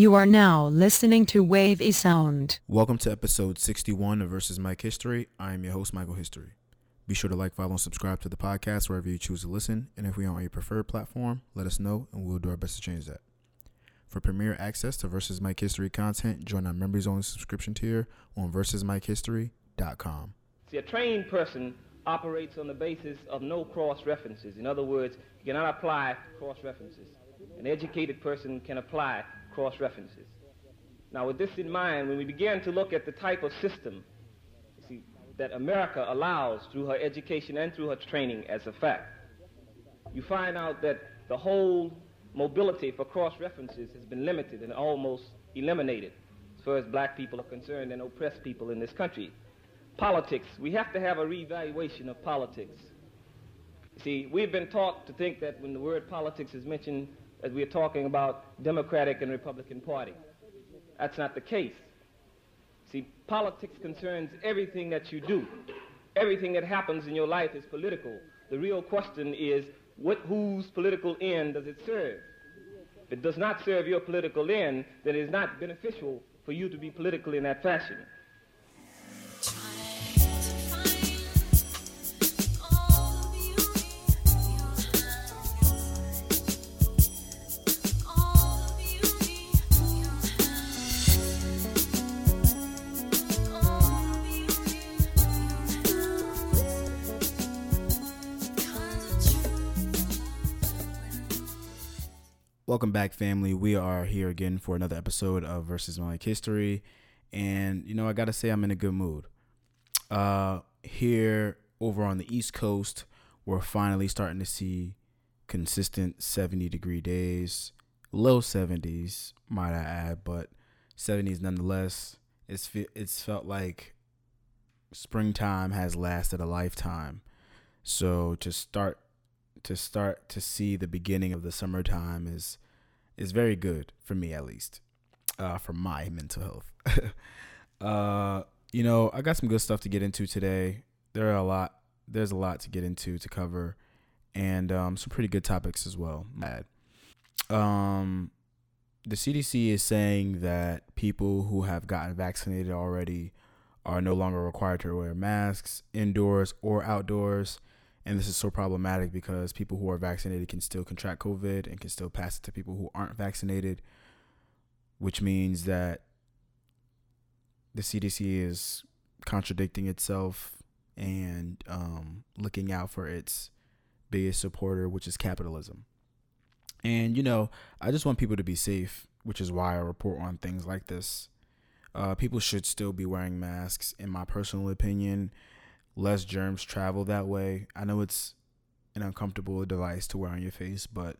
You are now listening to Wave A Sound. Welcome to episode 61 of Versus Mike History. I am your host, Michael History. Be sure to like, follow, and subscribe to the podcast wherever you choose to listen. And if we are on your preferred platform, let us know and we'll do our best to change that. For premier access to Versus Mike History content, join our members only subscription tier on versusmikehistory.com. See, a trained person operates on the basis of no cross references. In other words, you cannot apply cross references. An educated person can apply cross references. Now, with this in mind, when we begin to look at the type of system see, that America allows through her education and through her training as a fact, you find out that the whole mobility for cross references has been limited and almost eliminated as far as black people are concerned and oppressed people in this country. Politics, we have to have a reevaluation of politics. See, we've been taught to think that when the word politics is mentioned, as we are talking about Democratic and Republican Party. That's not the case. See, politics concerns everything that you do. Everything that happens in your life is political. The real question is, what, whose political end does it serve? If it does not serve your political end, then it is not beneficial for you to be political in that fashion. Welcome back, family. We are here again for another episode of Versus Mike History. And, you know, I got to say, I'm in a good mood. Uh, here over on the East Coast, we're finally starting to see consistent 70 degree days, low 70s, might I add, but 70s nonetheless. It's, it's felt like springtime has lasted a lifetime. So to start to start to see the beginning of the summertime is is very good for me at least uh, for my mental health. Uh, you know i got some good stuff to get into today. There are a lot there's a lot to get into to cover and um, some pretty good topics as well um, the cdc is saying that people who have gotten vaccinated already are no longer required to wear masks indoors or outdoors and this is so problematic because people who are vaccinated can still contract COVID and can still pass it to people who aren't vaccinated, which means that the CDC is contradicting itself and um, looking out for its biggest supporter, which is capitalism. And, you know, I just want people to be safe, which is why I report on things like this. Uh, people should still be wearing masks, in my personal opinion less germs travel that way. I know it's an uncomfortable device to wear on your face, but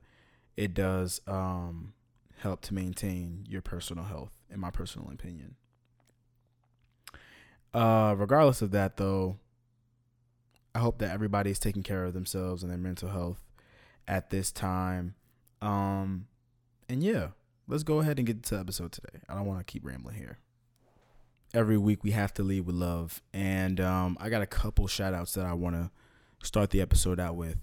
it does um, help to maintain your personal health, in my personal opinion. Uh, regardless of that, though, I hope that everybody is taking care of themselves and their mental health at this time. Um, and yeah, let's go ahead and get to the episode today. I don't want to keep rambling here every week we have to lead with love. And um, I got a couple shout outs that I want to start the episode out with.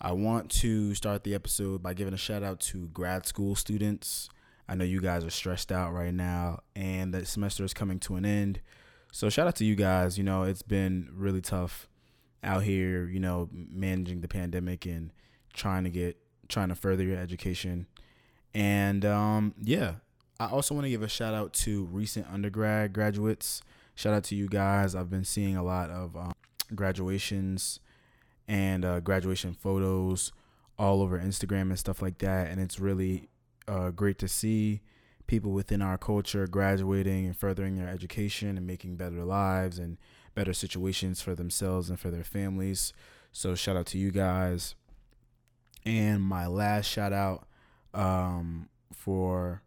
I want to start the episode by giving a shout out to grad school students. I know you guys are stressed out right now and the semester is coming to an end. So shout out to you guys. You know, it's been really tough out here, you know, managing the pandemic and trying to get trying to further your education. And um yeah, I also want to give a shout out to recent undergrad graduates. Shout out to you guys. I've been seeing a lot of um, graduations and uh, graduation photos all over Instagram and stuff like that. And it's really uh, great to see people within our culture graduating and furthering their education and making better lives and better situations for themselves and for their families. So, shout out to you guys. And my last shout out um, for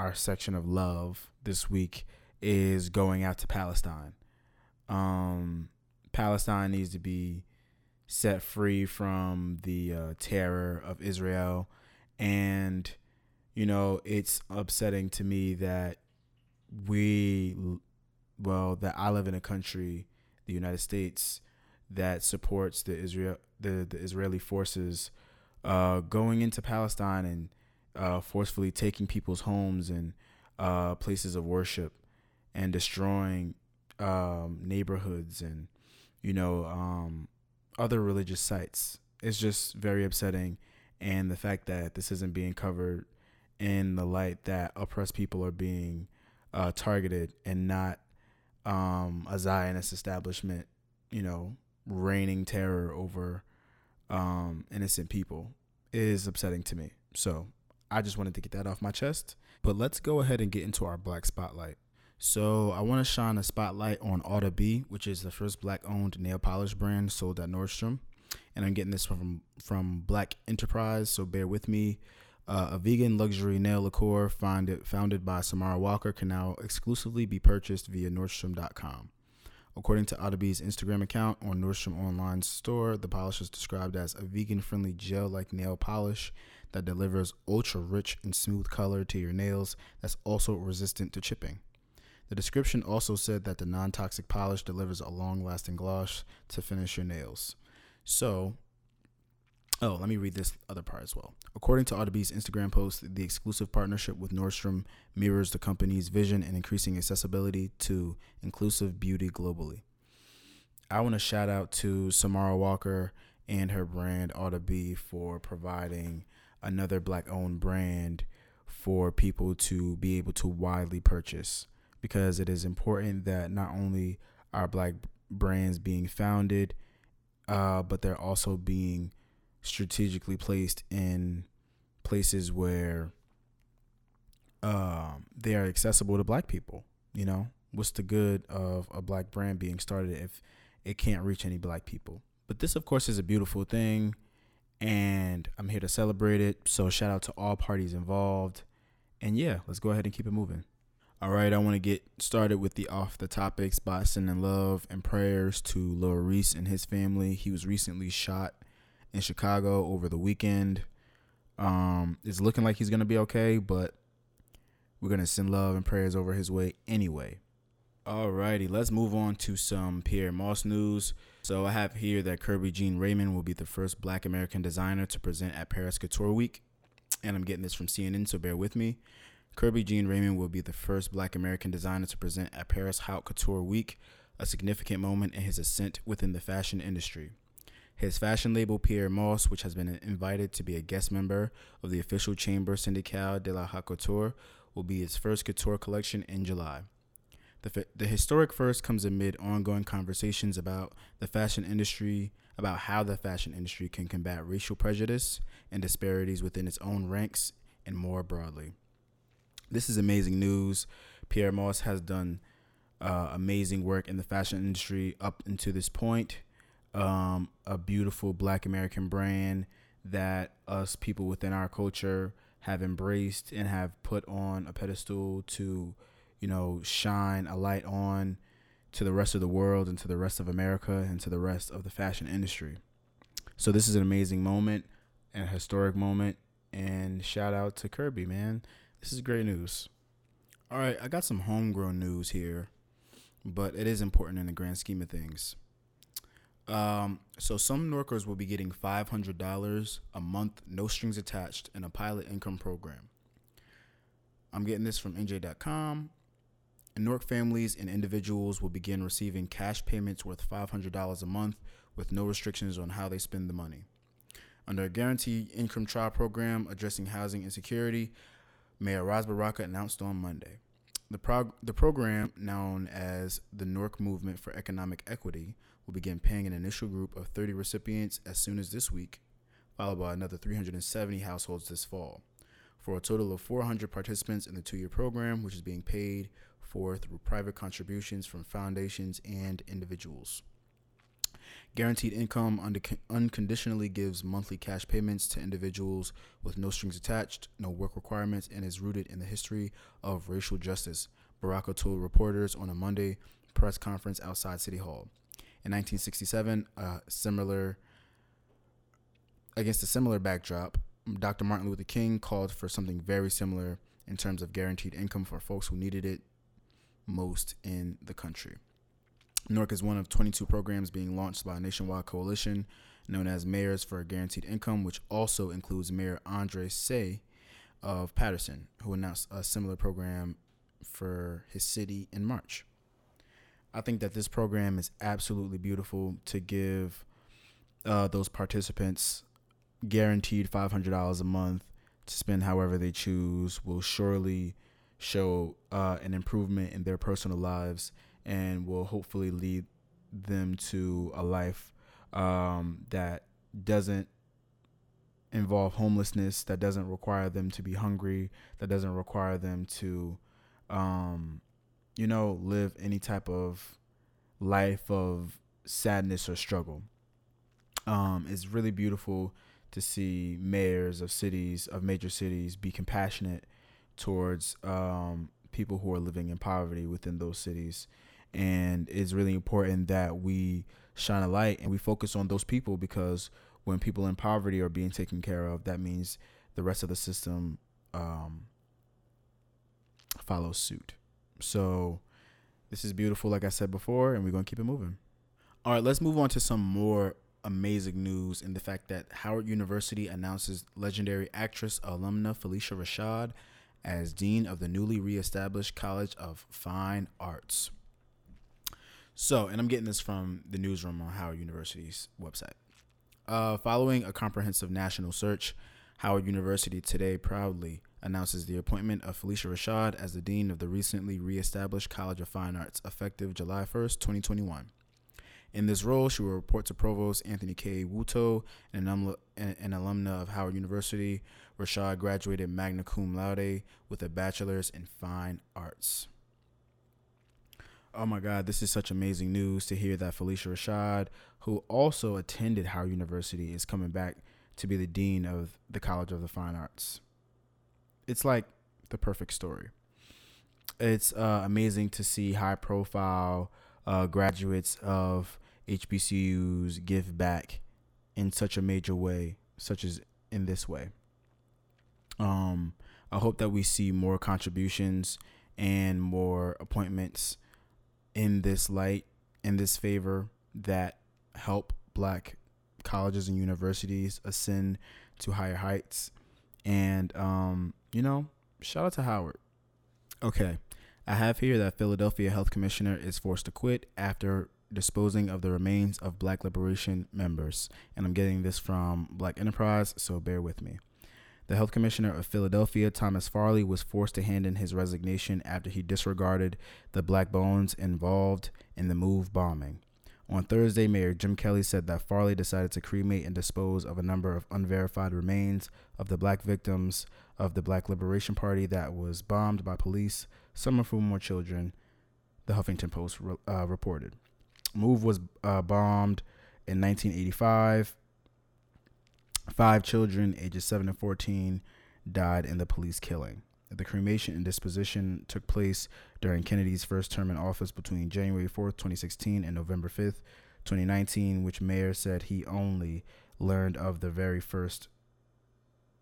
our section of love this week is going out to Palestine. Um, Palestine needs to be set free from the uh, terror of Israel. And, you know, it's upsetting to me that we, well, that I live in a country, the United States, that supports the Israel, the, the Israeli forces uh, going into Palestine and uh, forcefully taking people's homes and uh, places of worship and destroying um, neighborhoods and you know um, other religious sites. It's just very upsetting, and the fact that this isn't being covered in the light that oppressed people are being uh, targeted and not um, a Zionist establishment, you know, reigning terror over um, innocent people is upsetting to me. So I just wanted to get that off my chest. But let's go ahead and get into our black spotlight. So I want to shine a spotlight on Auto B, which is the first black-owned nail polish brand sold at Nordstrom, and I'm getting this from from Black Enterprise. So bear with me. Uh, a vegan luxury nail lacquer founded founded by Samara Walker can now exclusively be purchased via Nordstrom.com. According to Auto B's Instagram account on Nordstrom Online store, the polish is described as a vegan-friendly gel-like nail polish that delivers ultra-rich and smooth color to your nails that's also resistant to chipping. The description also said that the non toxic polish delivers a long lasting gloss to finish your nails. So, oh, let me read this other part as well. According to Auto Instagram post, the exclusive partnership with Nordstrom mirrors the company's vision in increasing accessibility to inclusive beauty globally. I want to shout out to Samara Walker and her brand B for providing another black owned brand for people to be able to widely purchase because it is important that not only are black brands being founded, uh, but they're also being strategically placed in places where um, they are accessible to black people. You know, what's the good of a black brand being started if it can't reach any black people? But this, of course, is a beautiful thing, and I'm here to celebrate it. So, shout out to all parties involved. And yeah, let's go ahead and keep it moving. All right, I want to get started with the off the topics by sending love and prayers to Lil Reese and his family. He was recently shot in Chicago over the weekend. Um, it's looking like he's gonna be okay, but we're gonna send love and prayers over his way anyway. Alrighty, let's move on to some Pyer Moss news. So I have here that Kerby Jean Raymond will be the first Black American designer to present at Paris Couture Week, and I'm getting this from CNN, so bear with me. Kerby Jean Raymond will be the first black American designer to present at Paris Haute Couture Week, a significant moment in his ascent within the fashion industry. His fashion label, Pyer Moss, which has been invited to be a guest member of the official chamber Syndicale de la Haute Couture, will be its first couture collection in July. The, the historic first comes amid ongoing conversations about the fashion industry, about how the fashion industry can combat racial prejudice and disparities within its own ranks, and more broadly this is amazing news. Pyer Moss has done uh, amazing work in the fashion industry up until this point. Um, a beautiful Black American brand that us people within our culture have embraced and have put on a pedestal to, you know, shine a light on to the rest of the world and to the rest of America and to the rest of the fashion industry. So this is an amazing moment and a historic moment. And shout out to Kerby, man. This is great news. All right, I got some homegrown news here, but it is important in the grand scheme of things. Um, so some Newarkers will be getting $500 a month, no strings attached, in a pilot income program. I'm getting this from NJ.com. Newark families and individuals will begin receiving cash payments worth $500 a month with no restrictions on how they spend the money. Under a guaranteed income trial program addressing housing insecurity, Mayor Ras Baraka announced on Monday. The, prog- the program, known as the Newark Movement for Economic Equity, will begin paying an initial group of 30 recipients as soon as this week, followed by another 370 households this fall, for a total of 400 participants in the two year program, which is being paid for through private contributions from foundations and individuals. Guaranteed income unconditionally gives monthly cash payments to individuals with no strings attached, no work requirements, and is rooted in the history of racial justice. Baraka told reporters on a Monday press conference outside City Hall. In 1967, a similar against a similar backdrop, Dr. Martin Luther King called for something very similar in terms of guaranteed income for folks who needed it most in the country. Newark is one of 22 programs being launched by a nationwide coalition known as Mayors for a Guaranteed Income, which also includes Mayor Andre Sayegh of Paterson, who announced a similar program for his city in March. I think that this program is absolutely beautiful to give uh, those participants guaranteed $500 a month to spend however they choose will surely show uh, an improvement in their personal lives and will hopefully lead them to a life um, that doesn't involve homelessness, that doesn't require them to be hungry, that doesn't require them to, um, you know, live any type of life of sadness or struggle. Um, it's really beautiful to see mayors of cities, of major cities, be compassionate towards um, people who are living in poverty within those cities. And it's really important that we shine a light and we focus on those people because when people in poverty are being taken care of, that means the rest of the system um, follows suit. So this is beautiful, like I said before, and we're going to keep it moving. All right, let's move on to some more amazing news in the fact that Howard University announces legendary actress alumna Phylicia Rashad as dean of the newly reestablished College of Fine Arts. So, and I'm getting this from the newsroom on Howard University's website. Uh, following a comprehensive national search, Howard University today proudly announces the appointment of Phylicia Rashad as the dean of the recently reestablished College of Fine Arts, effective July 1st, 2021. In this role, she will report to Provost Anthony K. Wutoh, an, alum- an alumna of Howard University. Rashad graduated magna cum laude with a bachelor's in fine arts. Oh my God, this is such amazing news to hear that Phylicia Rashad, who also attended Howard University, is coming back to be the dean of the College of the Fine Arts. It's like the perfect story. It's uh, amazing to see high profile uh, graduates of HBCUs give back in such a major way, such as in this way. Um, I hope that we see more contributions and more appointments in this light, in this favor that help black colleges and universities ascend to higher heights. And, um, you know, shout out to Howard. Okay. I have here that Philadelphia Health Commissioner is forced to quit after disposing of the remains of Black Liberation members. And I'm getting this from Black Enterprise, so bear with me. The health commissioner of Philadelphia, Thomas Farley, was forced to hand in his resignation after he disregarded the black bones involved in the move bombing. On Thursday, Mayor Jim Kenney said that Farley decided to cremate and dispose of a number of unverified remains of the black victims of the Black Liberation Party that was bombed by police, some of whom were children, the Huffington Post uh, reported. Move was uh, bombed in 1985 Five children, ages 7 and 14, died in the police killing. The cremation and disposition took place during Kenney's first term in office between January 4th, 2016 and November 5th, 2019, which Mayor said he only learned of the very first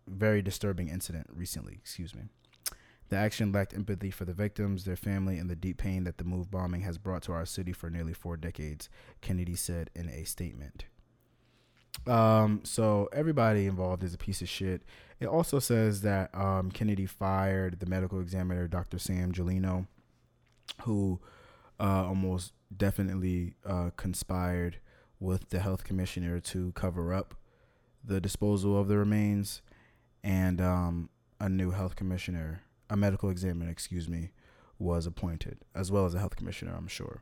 very disturbing incident recently, excuse me. The action lacked empathy for the victims, their family, and the deep pain that the move bombing has brought to our city for nearly four decades, Kenney said in a statement. Um, so everybody involved is a piece of shit. It also says that um, Kenney fired the medical examiner, Dr. Sam Gulino, who uh, almost definitely uh, conspired with the health commissioner to cover up the disposal of the remains, and um, a new health commissioner, a medical examiner, excuse me, was appointed, as well as a health commissioner, I'm sure.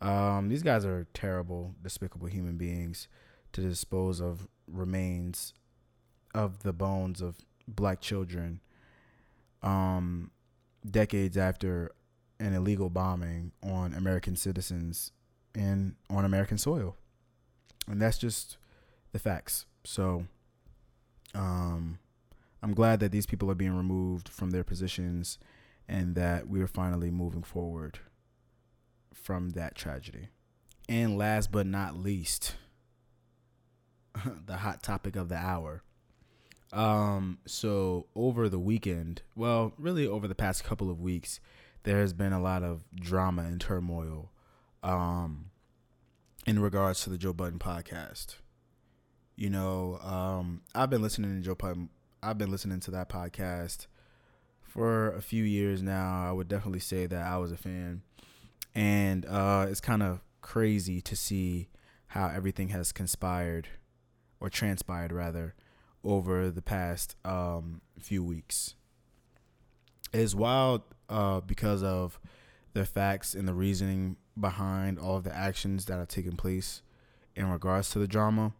Um, these guys are terrible, despicable human beings to dispose of remains of the bones of black children um, decades after an illegal bombing on American citizens in on American soil. And that's just the facts. So um, I'm glad that these people are being removed from their positions and that we are finally moving forward from that tragedy. And last but not least, the hot topic of the hour. Um, so over the weekend, well, really over the past couple of weeks, there has been a lot of drama and turmoil um, in regards to the Joe Budden podcast. You know, um, I've been listening to Joe Budden. I've been listening to that podcast for a few years now. I would definitely say that I was a fan, and uh, it's kind of crazy to see how everything has conspired or transpired rather over the past um, few weeks. It is wild uh, because of the facts and the reasoning behind all of the actions that have taken place in regards to the drama.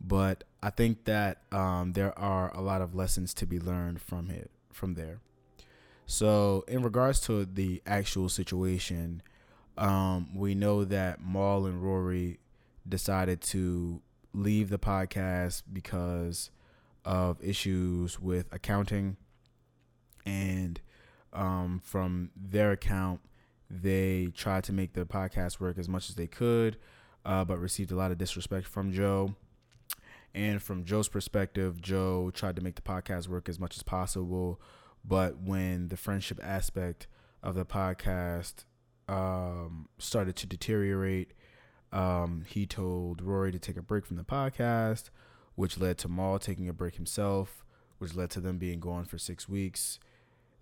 But I think that um, there are a lot of lessons to be learned from it from there. So, in regards to the actual situation, um, we know that Mal and Rory decided to leave the podcast because of issues with accounting. And um, from their account, they tried to make the podcast work as much as they could, uh, but received a lot of disrespect from Joe. And from Joe's perspective, Joe tried to make the podcast work as much as possible. But when the friendship aspect of the podcast um, started to deteriorate, um, he told Rory to take a break from the podcast, which led to Mal taking a break himself, which led to them being gone for six weeks.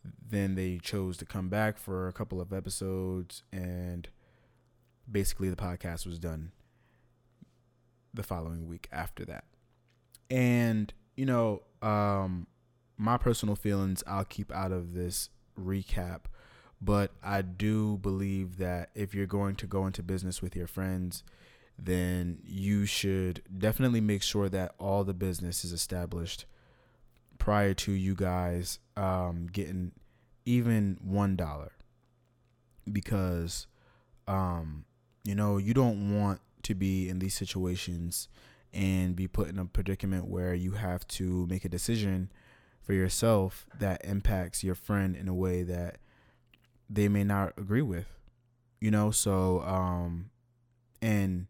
Then they chose to come back for a couple of episodes, and basically the podcast was done the following week after that. And, you know, um, my personal feelings I'll keep out of this recap but I do believe that if you're going to go into business with your friends, then you should definitely make sure that all the business is established prior to you guys um, getting even one dollar. Because um, you know you don't want to be in these situations and be put in a predicament where you have to make a decision for yourself that impacts your friend in a way that they may not agree with you know? So um and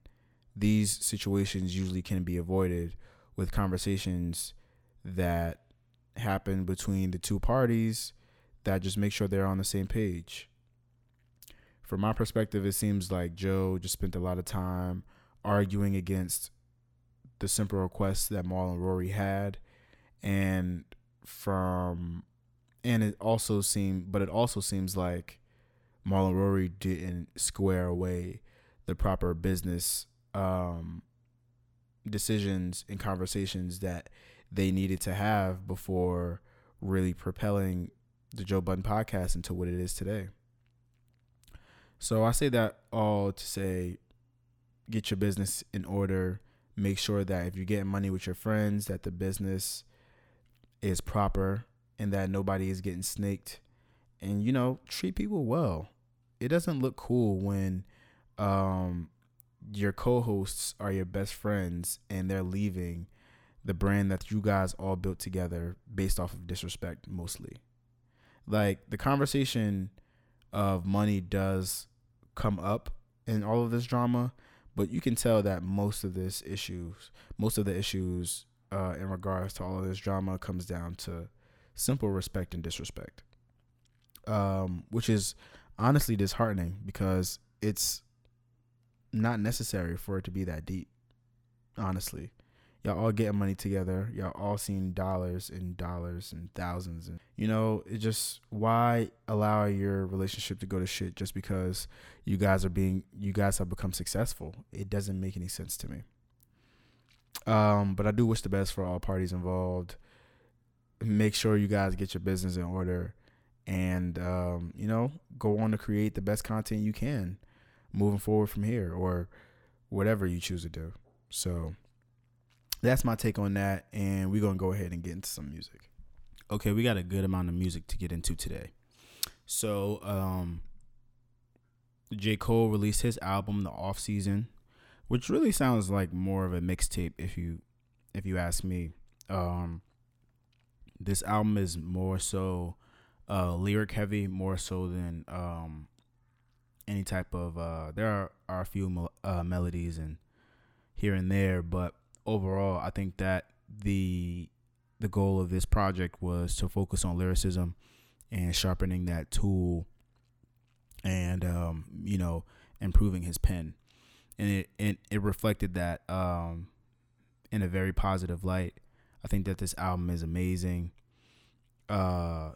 these situations usually can be avoided with conversations that happen between the two parties that just make sure they're on the same page. From my perspective it seems like joe just spent a lot of time arguing against the simple requests that Mal and Rory had. And from and it also seemed, but it also seems like Mal and Rory didn't square away the proper business um, decisions and conversations that they needed to have before really propelling the Joe Budden podcast into what it is today. So I say that all to say get your business in order. Make sure that if you're getting money with your friends, that the business is proper and that nobody is getting snaked and you know treat people well. It doesn't look cool when um your co-hosts are your best friends and they're leaving the brand that you guys all built together based off of disrespect mostly. Like the conversation of money does come up in all of this drama but you can tell that most of this issues most of the issues uh, in regards to all of this drama comes down to simple respect and disrespect, um, which is honestly disheartening because it's not necessary for it to be that deep. Honestly, y'all all getting money together. Y'all all seeing dollars and dollars and thousands, and you know, it just why allow your relationship to go to shit just because you guys are being you guys have become successful. It doesn't make any sense to me. Um, but I do wish the best for all parties involved make sure you guys get your business in order and um, you know go on to create the best content you can moving forward from here or whatever you choose to do. So that's my take on that and we're gonna go ahead and get into some music. Okay we got a good amount of music to get into today. So um j. Cole released his album the off season which really sounds like more of a mixtape if you if you ask me. Um this album is more so uh, lyric heavy, more so than um, any type of. Uh, there are, are a few uh, melodies and here and there, but overall, I think that the the goal of this project was to focus on lyricism and sharpening that tool, and um, you know, improving his pen, and it it, it reflected that um, in a very positive light I think that this album is amazing. Uh,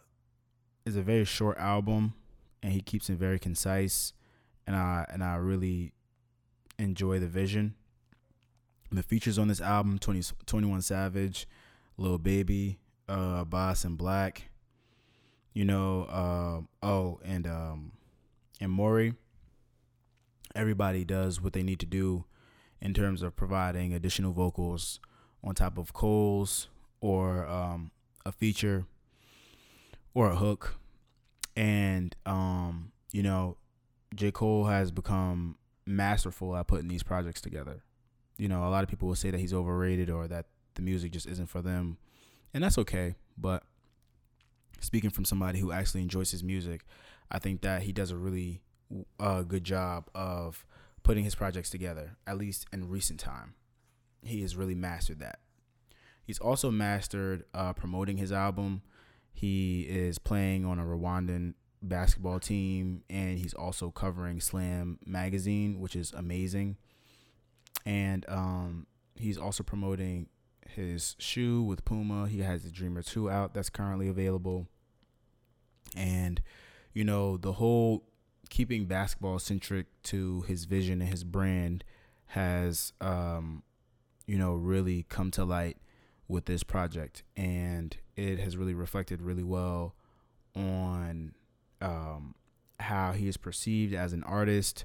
it's a very short album, and he keeps it very concise, and I and I really enjoy the vision. The features on this album 20, 21 Savage, Lil Baby, uh, Bas and 6lack, you know, uh, oh, and um, and Morray. Everybody does what they need to do in terms of providing additional vocals on top of Cole's or um, a feature or a hook. And, um, you know, J. Cole has become masterful at putting these projects together. You know, a lot of people will say that he's overrated or that the music just isn't for them. And that's okay. But speaking from somebody who actually enjoys his music, I think that he does a really uh, good job of putting his projects together, at least in recent time. He has really mastered that. He's also mastered uh, promoting his album. He is playing on a Rwandan basketball team, and he's also covering Slam magazine, which is amazing. And um, he's also promoting his shoe with Puma. He has the Dreamer 2 out that's currently available. And, you know, the whole keeping basketball centric to his vision and his brand has um, you know really come to light with this project. And it has really reflected really well on um, how he is perceived as an artist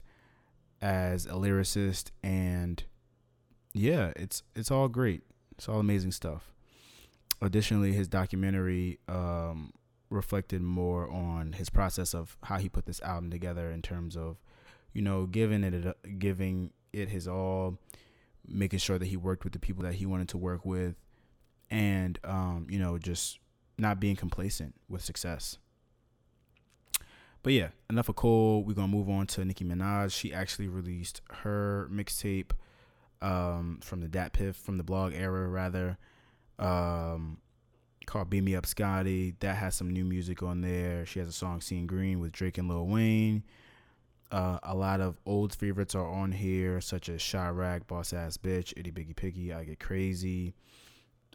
as a lyricist. And yeah it's it's all great. It's all amazing stuff. Additionally his documentary um, reflected more on his process of how he put this album together in terms of, you know, giving it giving it his all, making sure that he worked with the people that he wanted to work with, and um, you know, just not being complacent with success. But yeah, enough of Cole. We're gonna move on to Nicki Minaj. She actually released her mixtape um, from the DatPiff from the blog era rather. Um, called Beam Me Up Scotty. That has some new music on there. She has a song Seeing Green with Drake and Lil Wayne. Uh, a lot of old favorites are on here, such as Chiraq, Boss Ass Bitch, Itty Bitty Piggy, I Get Crazy.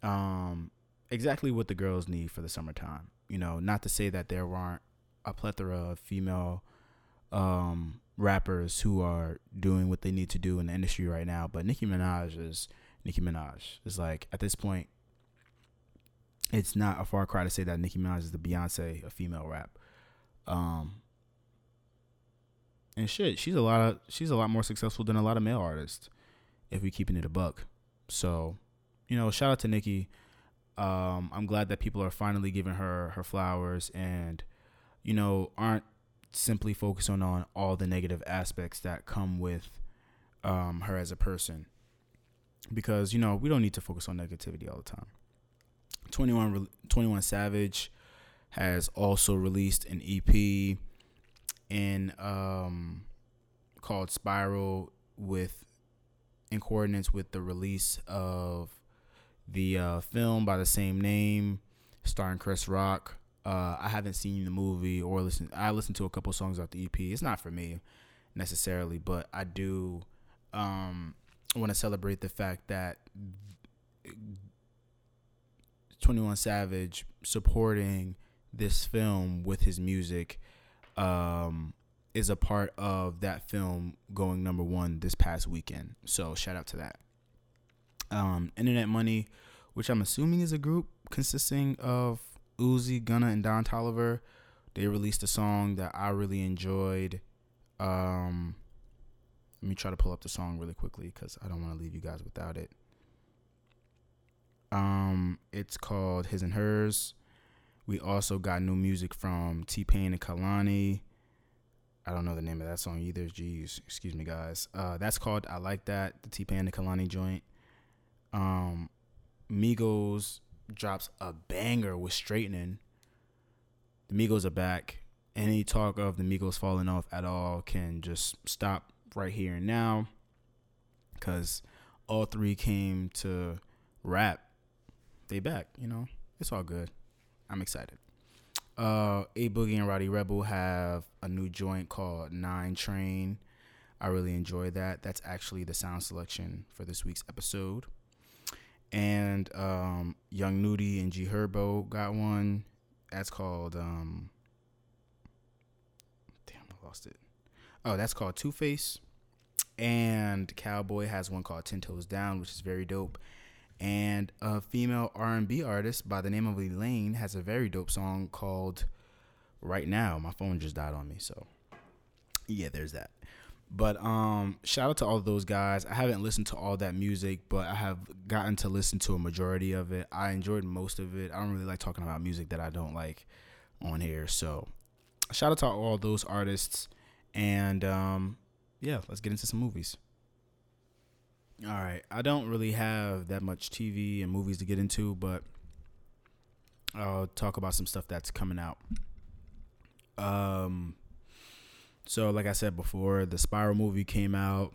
Um, exactly what the girls need for the summertime. You know, not to say that there aren't a plethora of female um, rappers who are doing what they need to do in the industry right now, but Nicki Minaj is Nicki Minaj. It's like at this point, it's not a far cry to say that Nicki Minaj is the Beyonce of female rap. Um, and shit, she's a lot of she's a lot more successful than a lot of male artists, if we keeping it a buck. So, you know, shout out to Nicki. Um, I'm glad that people are finally giving her her flowers and, you know, aren't simply focusing on all the negative aspects that come with um, her as a person. Because you know we don't need to focus on negativity all the time. 21, 21 Savage has also released an EP in um, called Spiral with in coordinates with the release of the uh, film by the same name starring Chris Rock. Uh, I haven't seen the movie or listen. I listened to a couple songs off the EP. It's not for me necessarily, but I do um, want to celebrate the fact that 21 Savage supporting this film with his music um, is a part of that film going number one this past weekend. So shout out to that. Um, Internet Money, which I'm assuming is a group consisting of Uzi, Gunna, and Don Toliver. They released a song that I really enjoyed. Um, let me try to pull up the song really quickly because I don't want to leave you guys without it. Um, it's called His and Hers. We also got new music from T Pain and Kehlani. I don't know the name of that song either. Jeez, excuse me, guys. Uh, that's called I Like That, the T Pain and Kehlani joint. Um, Migos drops a banger with Straightening. The Migos are back. Any talk of the Migos falling off at all can just stop right here and now. Because all three came to rap they back. You know, it's all good. I'm excited. Uh, A Boogie and Rowdy Rebel have a new joint called Nine Train. I really enjoy that. That's actually the sound selection for this week's episode. and um, Young Nudy and G Herbo got one. That's called um, damn, I lost it. Oh, that's called Two Face. And Cowboy has one called Ten Toes Down, which is very dope. And a female R&B artist by the name of Elaine has a very dope song called Right Now. My phone just died on me, so yeah, there's that. But um, shout out to all those guys. I haven't listened to all that music, but I have gotten to listen to a majority of it. I enjoyed most of it. I don't really like talking about music that I don't like on here. So shout out to all those artists. And um, yeah, let's get into some movies. All right. I don't really have that much TV and movies to get into, but I'll talk about some stuff that's coming out. Um, so, like I said before, the Spiral movie came out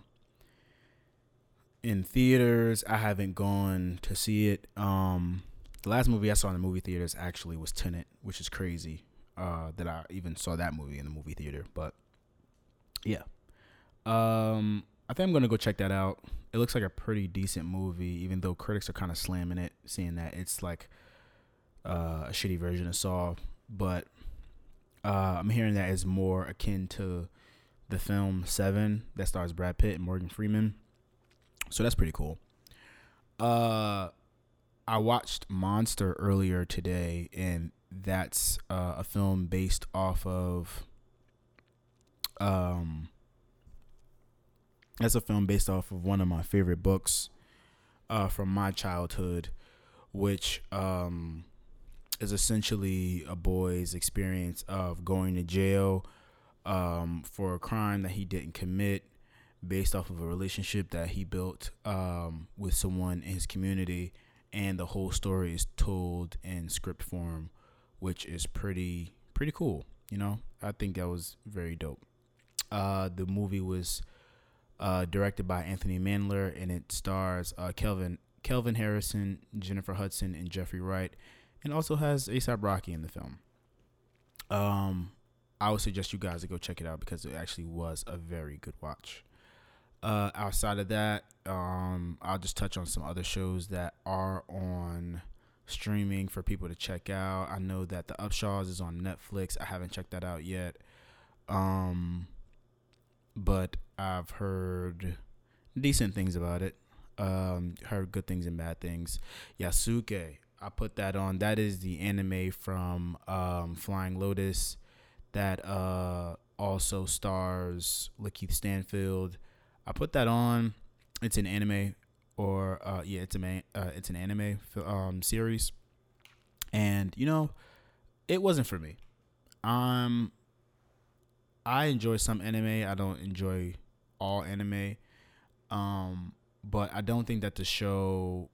in theaters. I haven't gone to see it. Um, the last movie I saw in the movie theaters actually was Tenet, which is crazy uh, that I even saw that movie in the movie theater. But yeah, um, I think I'm gonna go check that out. It looks like a pretty decent movie, even though critics are kind of slamming it, saying that it's like uh, a shitty version of Saw. But uh, I'm hearing that is more akin to the film Seven that stars Brad Pitt and Morgan Freeman. So that's pretty cool. Uh, I watched Monster earlier today, and that's uh, a film based off of um. That's a film based off of one of my favorite books uh, from my childhood, which um, is essentially a boy's experience of going to jail um, for a crime that he didn't commit based off of a relationship that he built um, with someone in his community. And the whole story is told in script form, which is pretty pretty cool. You know, I think that was very dope. Uh, the movie was uh, directed by Anthony Mandler, and it stars uh, Kelvin Kelvin Harrison, Jennifer Hudson, and Jeffrey Wright and also has ASAP Rocky in the film. Um, I would suggest you guys to go check it out because it actually was a very good watch. Uh, outside of that, um, I'll just touch on some other shows that are on streaming for people to check out. I know that The Upshaws is on Netflix. I haven't checked that out yet. Um, but I've heard decent things about it. Um, heard good things and bad things. Yasuke, I put that on. That is the anime from um, Flying Lotus that uh, also stars Lakeith Stanfield. I put that on. It's an anime, or uh, yeah, it's a uh, it's an anime um, series, and you know, it wasn't for me. Um, I enjoy some anime. I don't enjoy all anime. Um, but I don't think that the show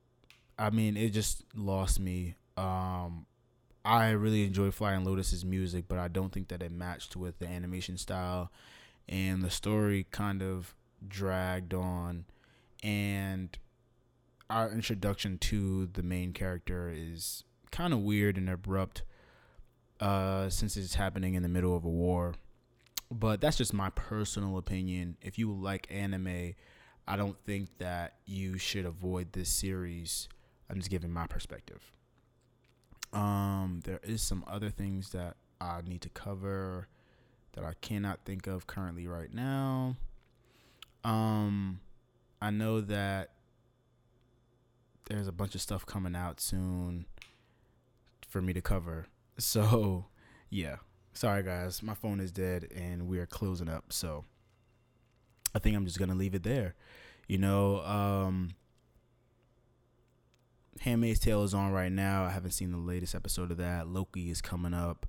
I mean, it just lost me. Um, I really enjoy Flying Lotus's music, but I don't think that it matched with the animation style, and the story kind of dragged on, and our introduction to the main character is kind of weird and abrupt, uh, since it's happening in the middle of a war. But that's just my personal opinion. If you like anime, I don't think that you should avoid this series I'm just giving my perspective. Um, there is some other things that I need to cover that I cannot think of currently right now. Um, I know that there's a bunch of stuff coming out soon for me to cover. So, yeah. Sorry guys, my phone is dead and we are closing up. So, I think I'm just to leave it there. You know, um Handmaid's Tale is on right now. I haven't seen the latest episode of that. Loki is coming up.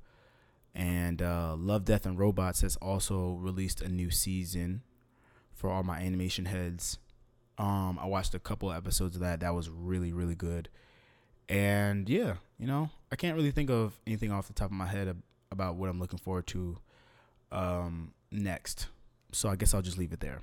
And uh, Love, Death, and Robots has also released a new season for all my animation heads. Um, I watched a couple episodes of that. That was really, really good. And yeah, you know, I can't really think of anything off the top of my head about what I'm looking forward to um, next. So I guess I'll just leave it there.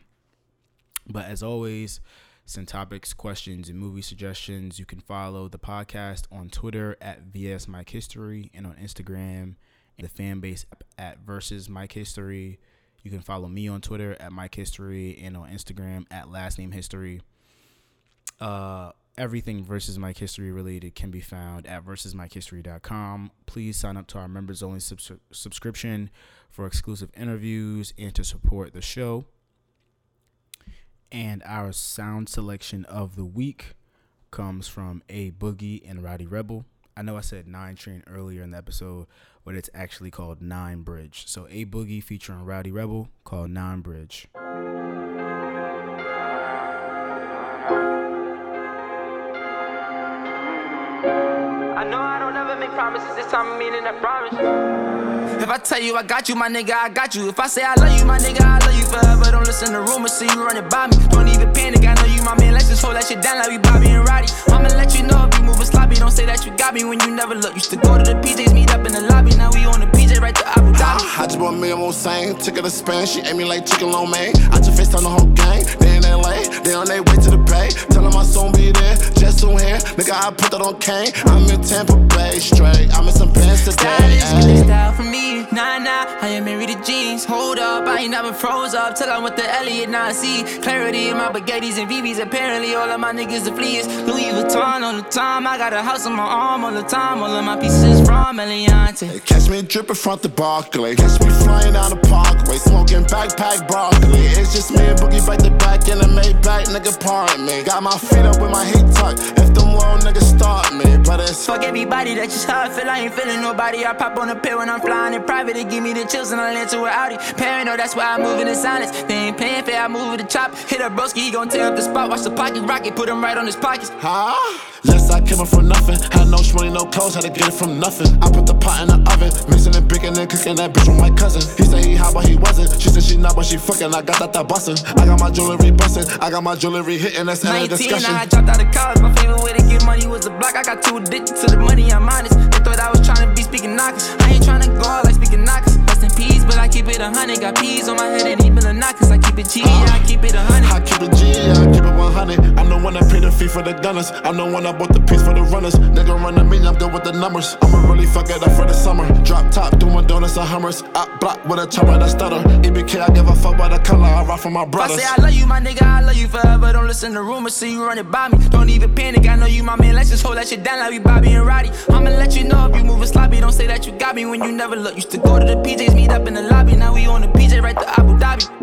But as always, send topics, questions, and movie suggestions. You can follow the podcast on Twitter at VS Mike History and on Instagram and the fan base at Versus Mike History. You can follow me on Twitter at Mike History and on Instagram at Last Name History. Uh, everything versus Mike History related can be found at versusmikehistory.com. Please sign up to our members only subs- subscription for exclusive interviews and to support the show. And our sound selection of the week comes from A Boogie and Rowdy Rebel. I know I said Nine Train earlier in the episode, but it's actually called Nine Bridge. So A Boogie featuring Rowdy Rebel called Nine Bridge. Know I don't ever make promises, this time I'm meaning promise. If I tell you I got you, my nigga, I got you. If I say I love you, my nigga, I love you forever. Don't listen to rumors, see you running by me. Don't even panic, I know you my man. Let's just hold that shit down like we Bobby and Rowdy. I'ma let you know if you moving sloppy. Don't say that you got me when you never look. Used to go to the PJs, meet up in the lobby. Now we on the Dhabi. I just bought me a Mulsanne, took her to Spain. She ate me like chicken lo mein. I just faced on the whole gang. They in LA, they on their way to the bay. Tell them my son be there, just soon here. Nigga, I put that on Kane. I'm in Tampa Bay straight. I'm in some pants today. Ayy. style for me. Nah, nah, I am married to jeans. Hold up, I ain't never froze up till I went to Elliot. Now I see clarity in my baguettes and VVs. Apparently, all of my niggas are fleas. Louis Vuitton all the time. I got a house on my arm all the time. All of my pieces from Eliantte. Catch me dripping front the Barclay. Catch me flying down the parkway, smoking backpack broccoli. It's just me and Boogie back to back in the Maybach, nigga, me. Got my feet up with my heat tucked. If them little niggas start me, but it's Fuck everybody, that's just how I feel. I ain't feeling nobody. I pop on a pill when I'm flying in private. They give me the chills and I land to an Audi. Paranoid, that's why I move in the silence. They ain't playing fair, I move with the chop. Hit a broski, he gon' tear up the spot. Watch the pocket rocket, put him right on his pockets. Huh? Yes, I came up from nothing. Had no money, no clothes, had to get it from nothing. I put the pot in the oven, mixing and baking and cooking that bitch with my cousin. He said he hot, but he wasn't. She said she not, but she fucking. I got that that bustin'. I got my jewelry bustin'. I got my jewelry hitting. That's end of 19, discussion. I dropped out of college. My favorite way to get money was the block. I got too addicted to the money, I'm honest. They thought I was trying to be Speaker Knockerz. I ain't trying to go out like Speaker Knockerz. Rest in peace, but I keep it a hundred. Got peas on my head and even the knockers. I keep it G, I keep it a hundred. I keep it G, I keep it 100. I'm the one that paid the fee for the gunners. I'm the one that bought the piece for the runners. Nigga run to me, I'm good with the numbers. I'ma really fuck it up for the summer. Drop top, doing donuts and hummers. Up block with a chopper that stutter. EBK, I give a fuck by the color. I rock for my If I say I love you, my nigga, I love you forever. Don't listen to rumors, see you running by me. Don't even panic, I know you my man. Let's just hold that shit down like we Bobby and Rowdy. I'ma let you know if you moving sloppy. Don't say that you got me when you never look. Used to go to the PJs, meet up in the lobby. Now we on the PJ right to Abu Dhabi.